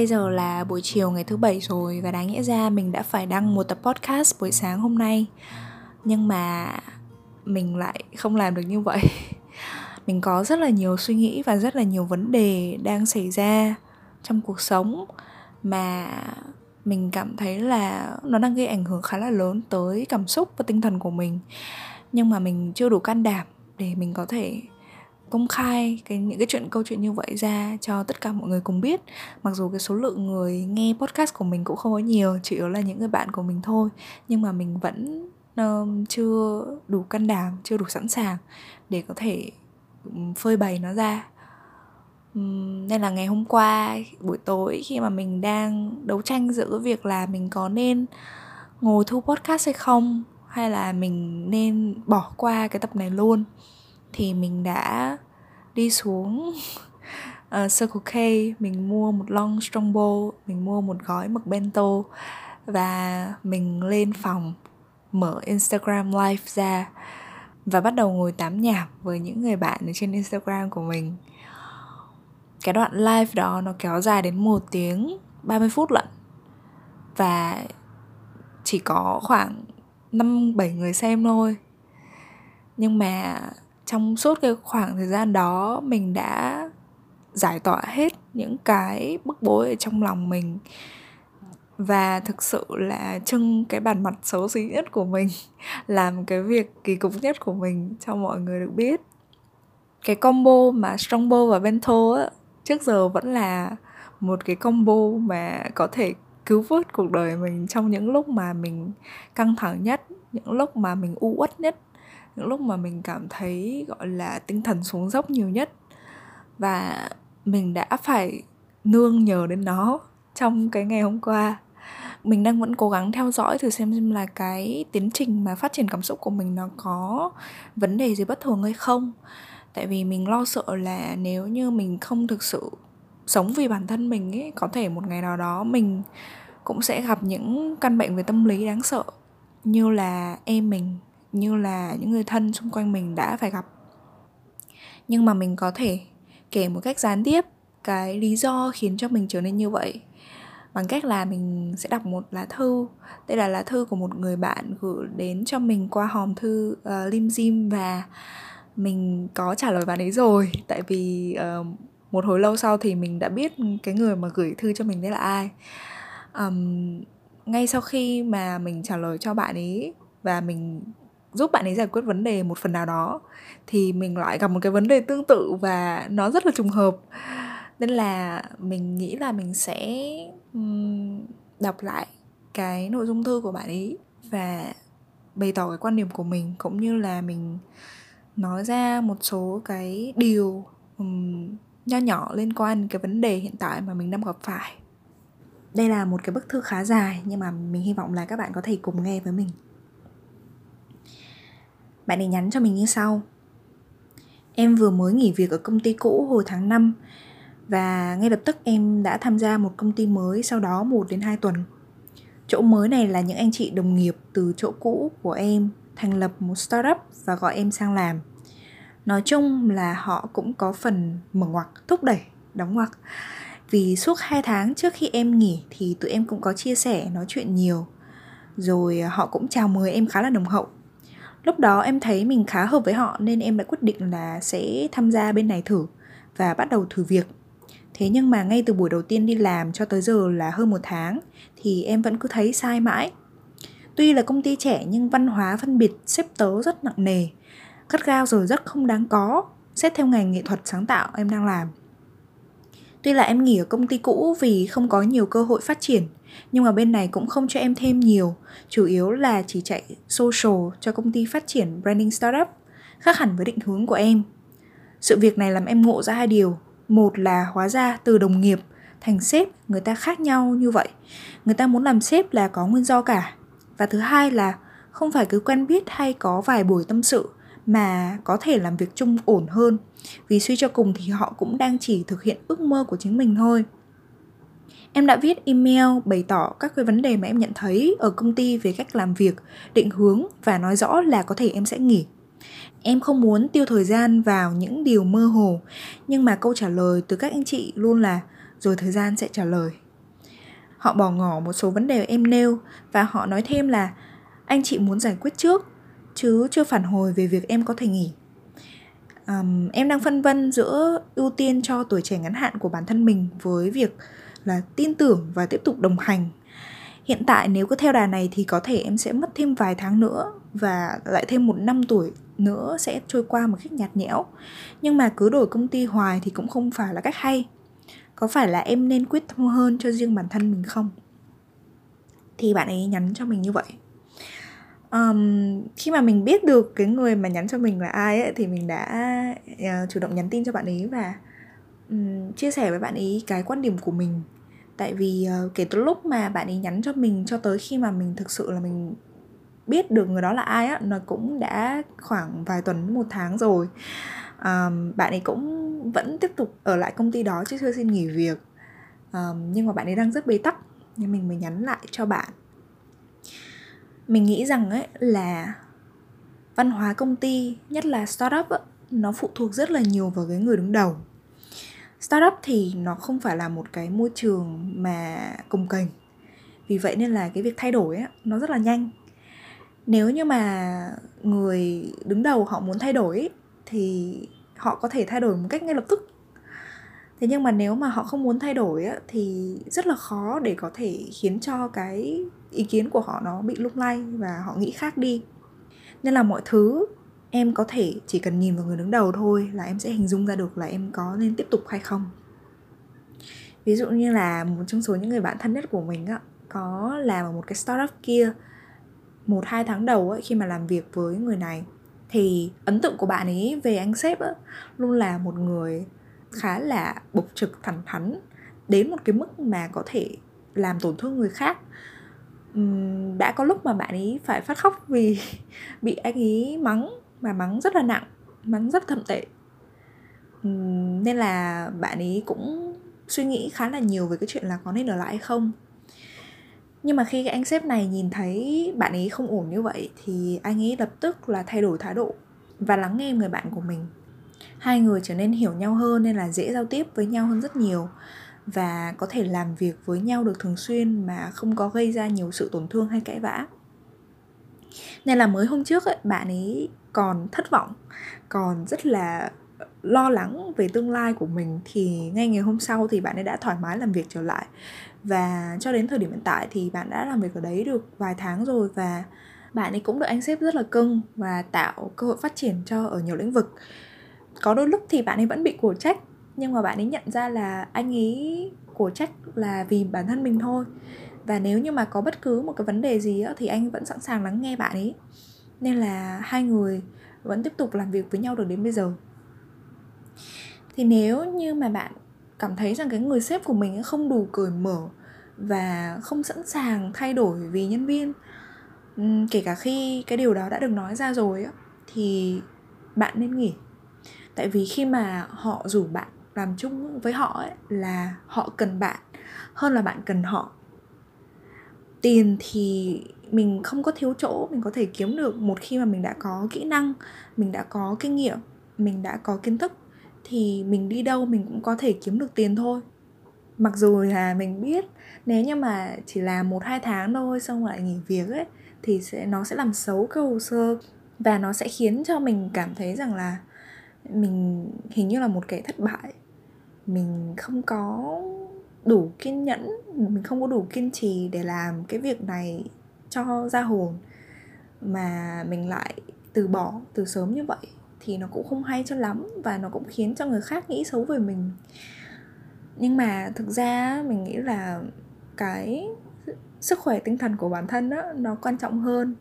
Bây giờ là buổi chiều ngày thứ bảy rồi và đáng nghĩa ra mình đã phải đăng một tập podcast buổi sáng hôm nay. Nhưng mà mình lại không làm được như vậy. Mình có rất là nhiều suy nghĩ và rất là nhiều vấn đề đang xảy ra trong cuộc sống mà mình cảm thấy là nó đang gây ảnh hưởng khá là lớn tới cảm xúc và tinh thần của mình. Nhưng mà mình chưa đủ can đảm để mình có thể công khai cái những cái chuyện câu chuyện như vậy ra cho tất cả mọi người cùng biết. Mặc dù cái số lượng người nghe podcast của mình cũng không có nhiều chỉ yếu là những người bạn của mình thôi. Nhưng mà mình vẫn um, chưa đủ can đảm chưa đủ sẵn sàng để có thể phơi bày nó ra. Um, nên là ngày hôm qua buổi tối khi mà mình đang đấu tranh giữa việc là mình có nên ngồi thu podcast hay không hay là mình nên bỏ qua cái tập này luôn thì mình đã đi xuống uh, Circle K mình mua một lon Strongbow mình mua một gói mực bento và mình lên phòng mở Instagram live ra và bắt đầu ngồi tám nhạc với những người bạn ở trên Instagram của mình cái đoạn live đó nó kéo dài đến một tiếng 30 phút lận và chỉ có khoảng 5 7 người xem thôi. Nhưng mà trong suốt cái khoảng thời gian đó, mình đã giải tỏa hết những cái bức bối ở trong lòng mình. Và thực sự là trưng cái bản mặt xấu xí nhất của mình, làm cái việc kỳ cục nhất của mình, cho mọi người được biết. Cái combo mà strongbow và bento á, trước giờ vẫn là một cái combo mà có thể cứu vớt cuộc đời mình trong những lúc mà mình căng thẳng nhất, những lúc mà mình u uất nhất những lúc mà mình cảm thấy, gọi là, tinh thần xuống dốc nhiều nhất. Và mình đã phải nương nhờ đến nó trong cái ngày hôm qua. Mình đang vẫn cố gắng theo dõi thử xem xem là cái tiến trình mà phát triển cảm xúc của mình nó có vấn đề gì bất thường hay không. Tại vì mình lo sợ là nếu như mình không thực sự sống vì bản thân mình ấy, có thể một ngày nào đó mình cũng sẽ gặp những căn bệnh về tâm lý đáng sợ như là em mình như là những người thân xung quanh mình đã phải gặp. Nhưng mà mình có thể kể một cách gián tiếp cái lý do khiến cho mình trở nên như vậy. Bằng cách là mình sẽ đọc một lá thư. Đây là lá thư của một người bạn gửi đến cho mình qua hòm thư uh, lim dim và mình có trả lời bạn ấy rồi. Tại vì uh, một hồi lâu sau thì mình đã biết cái người mà gửi thư cho mình đấy là ai. Um, ngay sau khi mà mình trả lời cho bạn ấy và mình giúp bạn ấy giải quyết vấn đề một phần nào đó thì mình lại gặp một cái vấn đề tương tự và nó rất là trùng hợp. Nên là mình nghĩ là mình sẽ um, đọc lại cái nội dung thư của bạn ấy và bày tỏ cái quan điểm của mình cũng như là mình nói ra một số cái điều um, nho nhỏ liên quan cái vấn đề hiện tại mà mình đang gặp phải. Đây là một cái bức thư khá dài nhưng mà mình hy vọng là các bạn có thể cùng nghe với mình bạn ấy nhắn cho mình như sau Em vừa mới nghỉ việc ở công ty cũ hồi tháng 5 và ngay lập tức em đã tham gia một công ty mới sau đó 1 đến 2 tuần. Chỗ mới này là những anh chị đồng nghiệp từ chỗ cũ của em thành lập một startup và gọi em sang làm. Nói chung là họ cũng có phần mở ngoặc, thúc đẩy, đóng ngoặc. Vì suốt 2 tháng trước khi em nghỉ thì tụi em cũng có chia sẻ, nói chuyện nhiều. Rồi họ cũng chào mời em khá là nồng hậu lúc đó em thấy mình khá hợp với họ nên em đã quyết định là sẽ tham gia bên này thử và bắt đầu thử việc. Thế nhưng mà ngay từ buổi đầu tiên đi làm cho tới giờ là hơn một tháng thì em vẫn cứ thấy sai mãi. Tuy là công ty trẻ nhưng văn hóa phân biệt xếp tớ rất nặng nề, gắt gao rồi rất không đáng có. Xét theo ngành nghệ thuật sáng tạo em đang làm tuy là em nghỉ ở công ty cũ vì không có nhiều cơ hội phát triển, nhưng mà bên này cũng không cho em thêm nhiều. Chủ yếu là chỉ chạy social cho công ty phát triển branding startup, khác hẳn với định hướng của em. Sự việc này làm em ngộ ra hai điều. Một là hóa ra từ đồng nghiệp thành sếp, người ta khác nhau như vậy. Người ta muốn làm sếp là có nguyên do cả. Và thứ hai là không phải cứ quen biết hay có vài buổi tâm sự mà có thể làm việc chung ổn hơn vì suy cho cùng thì họ cũng đang chỉ thực hiện ước mơ của chính mình thôi Em đã viết email bày tỏ các cái vấn đề mà em nhận thấy ở công ty về cách làm việc, định hướng và nói rõ là có thể em sẽ nghỉ. Em không muốn tiêu thời gian vào những điều mơ hồ, nhưng mà câu trả lời từ các anh chị luôn là rồi thời gian sẽ trả lời. họ bỏ ngỏ một số vấn đề em nêu và họ nói thêm là anh chị muốn giải quyết trước chứ chưa phản hồi về việc em có thể nghỉ. Um, em đang phân vân giữa ưu tiên cho tuổi trẻ ngắn hạn của bản thân mình với việc là tin tưởng và tiếp tục đồng hành. Hiện tại nếu cứ theo đà này thì có thể em sẽ mất thêm vài tháng nữa và lại thêm một năm tuổi nữa sẽ trôi qua một cách nhạt nhẽo. Nhưng mà cứ đổi công ty hoài thì cũng không phải là cách hay. Có phải là em nên quyết tâm hơn cho riêng bản thân mình không? Thì bạn ấy nhắn cho mình như vậy um, khi mà mình biết được cái người mà nhắn cho mình là ai ấy, thì mình đã uh, chủ động nhắn tin cho bạn ấy và um, chia sẻ với bạn ấy cái quan điểm của mình. Tại vì uh, kể từ lúc mà bạn ấy nhắn cho mình cho tới khi mà mình thực sự là mình biết được người đó là ai á nó cũng đã khoảng vài tuần một tháng rồi. Um, bạn ấy cũng vẫn tiếp tục ở lại công ty đó chứ chưa xin nghỉ việc. Um, nhưng mà bạn ấy đang rất bế tắc nên mình mới nhắn lại cho bạn mình nghĩ rằng ấy là văn hóa công ty nhất là startup ấy, nó phụ thuộc rất là nhiều vào cái người đứng đầu. Startup thì nó không phải là một cái môi trường mà cùng kềnh. Vì vậy nên là cái việc thay đổi ấy, nó rất là nhanh. Nếu như mà người đứng đầu họ muốn thay đổi ấy, thì họ có thể thay đổi một cách ngay lập tức thế nhưng mà nếu mà họ không muốn thay đổi á, thì rất là khó để có thể khiến cho cái ý kiến của họ nó bị lung lay và họ nghĩ khác đi. Nên là mọi thứ em có thể chỉ cần nhìn vào người đứng đầu thôi là em sẽ hình dung ra được là em có nên tiếp tục hay không. Ví dụ như là một trong số những người bạn thân nhất của mình á có làm ở một cái startup kia một hai tháng đầu ấy khi mà làm việc với người này thì ấn tượng của bạn ấy về anh sếp ấy, luôn là một người khá là bộc trực thẳng thắn đến một cái mức mà có thể làm tổn thương người khác. Uhm, đã có lúc mà bạn ấy phải phát khóc vì bị anh ấy mắng mà mắng rất là nặng mắng rất thậm tệ. Uhm, nên là bạn ấy cũng suy nghĩ khá là nhiều về cái chuyện là có nên ở lại hay không. Nhưng mà khi cái anh sếp này nhìn thấy bạn ấy không ổn như vậy thì anh ấy lập tức là thay đổi thái độ và lắng nghe người bạn của mình hai người trở nên hiểu nhau hơn nên là dễ giao tiếp với nhau hơn rất nhiều và có thể làm việc với nhau được thường xuyên mà không có gây ra nhiều sự tổn thương hay cãi vã. Nên là mới hôm trước ấy, bạn ấy còn thất vọng còn rất là lo lắng về tương lai của mình thì ngay ngày hôm sau thì bạn ấy đã thoải mái làm việc trở lại. Và cho đến thời điểm hiện tại thì bạn đã làm việc ở đấy được vài tháng rồi và bạn ấy cũng được anh sếp rất là cưng và tạo cơ hội phát triển cho ở nhiều lĩnh vực có đôi lúc thì bạn ấy vẫn bị cổ trách nhưng mà bạn ấy nhận ra là anh ấy cổ trách là vì bản thân mình thôi. Và nếu như mà có bất cứ một cái vấn đề gì á, thì anh vẫn sẵn sàng lắng nghe bạn ấy. Nên là hai người vẫn tiếp tục làm việc với nhau được đến bây giờ. Thì nếu như mà bạn cảm thấy rằng cái người sếp của mình không đủ cởi mở và không sẵn sàng thay đổi vì nhân viên kể cả khi cái điều đó đã được nói ra rồi á thì bạn nên nghỉ tại vì khi mà họ rủ bạn làm chung với họ ấy, là họ cần bạn hơn là bạn cần họ. Tiền thì mình không có thiếu chỗ mình có thể kiếm được. Một khi mà mình đã có kỹ năng mình đã có kinh nghiệm mình đã có kiến thức thì mình đi đâu mình cũng có thể kiếm được tiền thôi. Mặc dù là mình biết nếu như mà chỉ làm một hai tháng thôi xong lại nghỉ việc ấy thì sẽ nó sẽ làm xấu cái hồ sơ và nó sẽ khiến cho mình cảm thấy rằng là mình hình như là một kẻ thất bại. Mình không có đủ kiên nhẫn mình không có đủ kiên trì để làm cái việc này cho ra hồn. Mà mình lại từ bỏ từ sớm như vậy thì nó cũng không hay cho lắm và nó cũng khiến cho người khác nghĩ xấu về mình. Nhưng mà thực ra mình nghĩ là cái sức khỏe tinh thần của bản thân đó, nó quan trọng hơn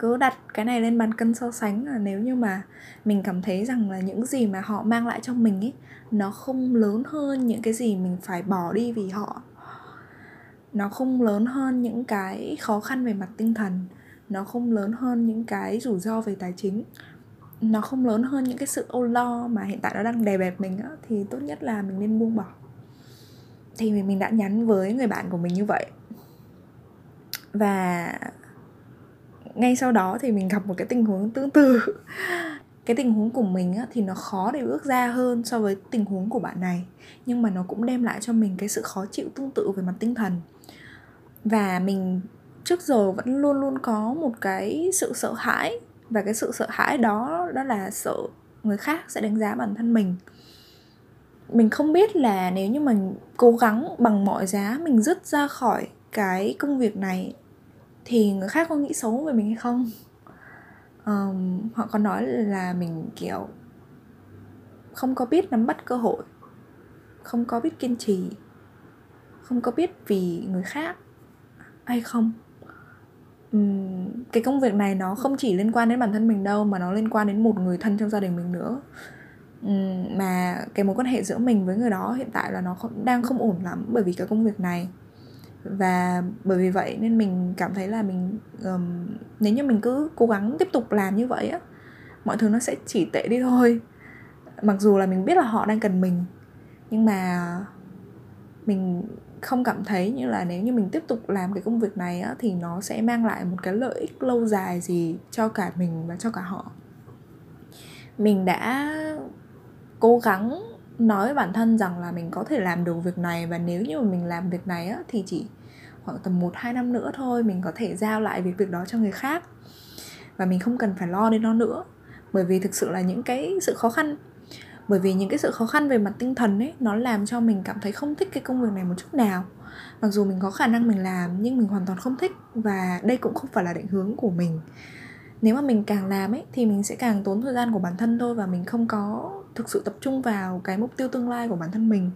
cứ đặt cái này lên bàn cân so sánh là nếu như mà mình cảm thấy rằng là những gì mà họ mang lại cho mình ấy nó không lớn hơn những cái gì mình phải bỏ đi vì họ. Nó không lớn hơn những cái khó khăn về mặt tinh thần. Nó không lớn hơn những cái rủi ro về tài chính. Nó không lớn hơn những cái sự âu lo mà hiện tại nó đang đè bẹp mình á, thì tốt nhất là mình nên buông bỏ. Thì mình đã nhắn với người bạn của mình như vậy. Và ngay sau đó thì mình gặp một cái tình huống tương tự. Cái tình huống của mình á, thì nó khó để bước ra hơn so với tình huống của bạn này. Nhưng mà nó cũng đem lại cho mình cái sự khó chịu tương tự về mặt tinh thần. Và mình trước giờ vẫn luôn luôn có một cái sự sợ hãi. Và cái sự sợ hãi đó đó là sợ người khác sẽ đánh giá bản thân mình. Mình không biết là nếu như mình cố gắng bằng mọi giá mình dứt ra khỏi cái công việc này thì người khác có nghĩ xấu về mình hay không? Um, họ còn nói là mình kiểu không có biết nắm bắt cơ hội không có biết kiên trì không có biết vì người khác hay không. Um, cái công việc này nó không chỉ liên quan đến bản thân mình đâu mà nó liên quan đến một người thân trong gia đình mình nữa. Mà cái mối quan hệ giữa mình với người đó hiện tại là nó không, đang không ổn lắm bởi vì cái công việc này và bởi vì vậy nên mình cảm thấy là mình um, nếu như mình cứ cố gắng tiếp tục làm như vậy á mọi thứ nó sẽ chỉ tệ đi thôi. Mặc dù là mình biết là họ đang cần mình nhưng mà mình không cảm thấy như là nếu như mình tiếp tục làm cái công việc này á, thì nó sẽ mang lại một cái lợi ích lâu dài gì cho cả mình và cho cả họ. Mình đã cố gắng nói với bản thân rằng là mình có thể làm được việc này và nếu như mà mình làm việc này á, thì chỉ khoảng tầm 1 2 năm nữa thôi mình có thể giao lại việc việc đó cho người khác. Và mình không cần phải lo đến nó nữa bởi vì thực sự là những cái sự khó khăn bởi vì những cái sự khó khăn về mặt tinh thần ấy nó làm cho mình cảm thấy không thích cái công việc này một chút nào. Mặc dù mình có khả năng mình làm nhưng mình hoàn toàn không thích và đây cũng không phải là định hướng của mình. Nếu mà mình càng làm ấy thì mình sẽ càng tốn thời gian của bản thân thôi và mình không có thực sự tập trung vào cái mục tiêu tương lai của bản thân mình.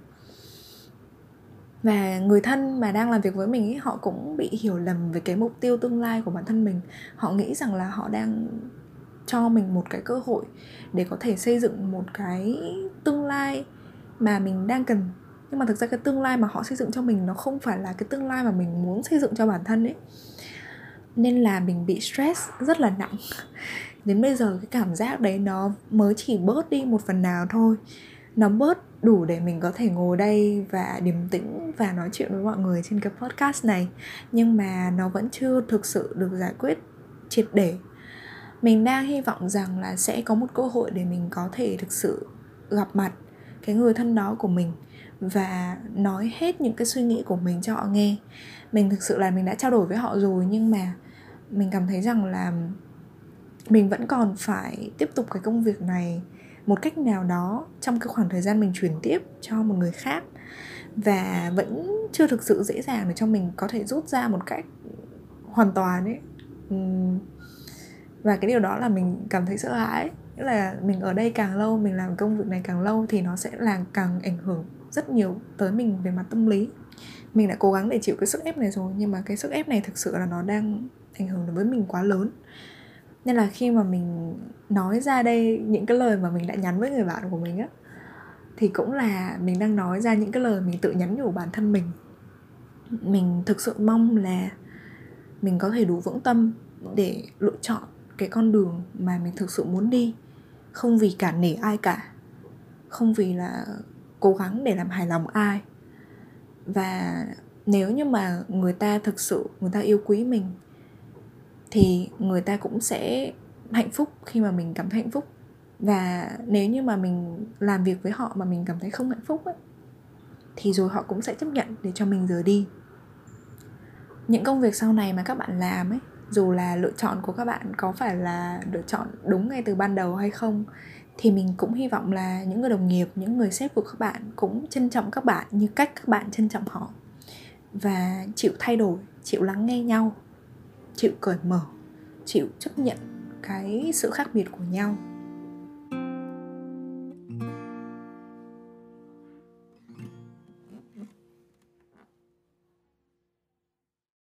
Và người thân mà đang làm việc với mình ấy họ cũng bị hiểu lầm về cái mục tiêu tương lai của bản thân mình. Họ nghĩ rằng là họ đang cho mình một cái cơ hội để có thể xây dựng một cái tương lai mà mình đang cần. Nhưng mà thực ra cái tương lai mà họ xây dựng cho mình nó không phải là cái tương lai mà mình muốn xây dựng cho bản thân ấy nên là mình bị stress rất là nặng đến bây giờ cái cảm giác đấy nó mới chỉ bớt đi một phần nào thôi. Nó bớt đủ để mình có thể ngồi đây và điềm tĩnh và nói chuyện với mọi người trên cái podcast này. Nhưng mà nó vẫn chưa thực sự được giải quyết triệt để. Mình đang hy vọng rằng là sẽ có một cơ hội để mình có thể thực sự gặp mặt cái người thân đó của mình và nói hết những cái suy nghĩ của mình cho họ nghe. Mình thực sự là mình đã trao đổi với họ rồi nhưng mà mình cảm thấy rằng là mình vẫn còn phải tiếp tục cái công việc này một cách nào đó trong cái khoảng thời gian mình chuyển tiếp cho một người khác. Và vẫn chưa thực sự dễ dàng để cho mình có thể rút ra một cách hoàn toàn ấy. Và cái điều đó là mình cảm thấy sợ hãi. Nghĩa là mình ở đây càng lâu, mình làm công việc này càng lâu thì nó sẽ làm càng ảnh hưởng rất nhiều tới mình về mặt tâm lý. Mình đã cố gắng để chịu cái sức ép này rồi, nhưng mà cái sức ép này thực sự là nó đang ảnh hưởng đối với mình quá lớn nên là khi mà mình nói ra đây những cái lời mà mình đã nhắn với người bạn của mình á, thì cũng là mình đang nói ra những cái lời mình tự nhắn nhủ bản thân mình. Mình thực sự mong là mình có thể đủ vững tâm để lựa chọn cái con đường mà mình thực sự muốn đi. Không vì cả nể ai cả, không vì là cố gắng để làm hài lòng ai. Và nếu như mà người ta thực sự, người ta yêu quý mình thì người ta cũng sẽ hạnh phúc khi mà mình cảm thấy hạnh phúc. Và nếu như mà mình làm việc với họ mà mình cảm thấy không hạnh phúc ấy, thì rồi họ cũng sẽ chấp nhận để cho mình rời đi. Những công việc sau này mà các bạn làm ấy dù là lựa chọn của các bạn có phải là lựa chọn đúng ngay từ ban đầu hay không thì mình cũng hy vọng là những người đồng nghiệp những người sếp của các bạn cũng trân trọng các bạn như cách các bạn trân trọng họ và chịu thay đổi chịu lắng nghe nhau chịu cởi mở chịu chấp nhận cái sự khác biệt của nhau.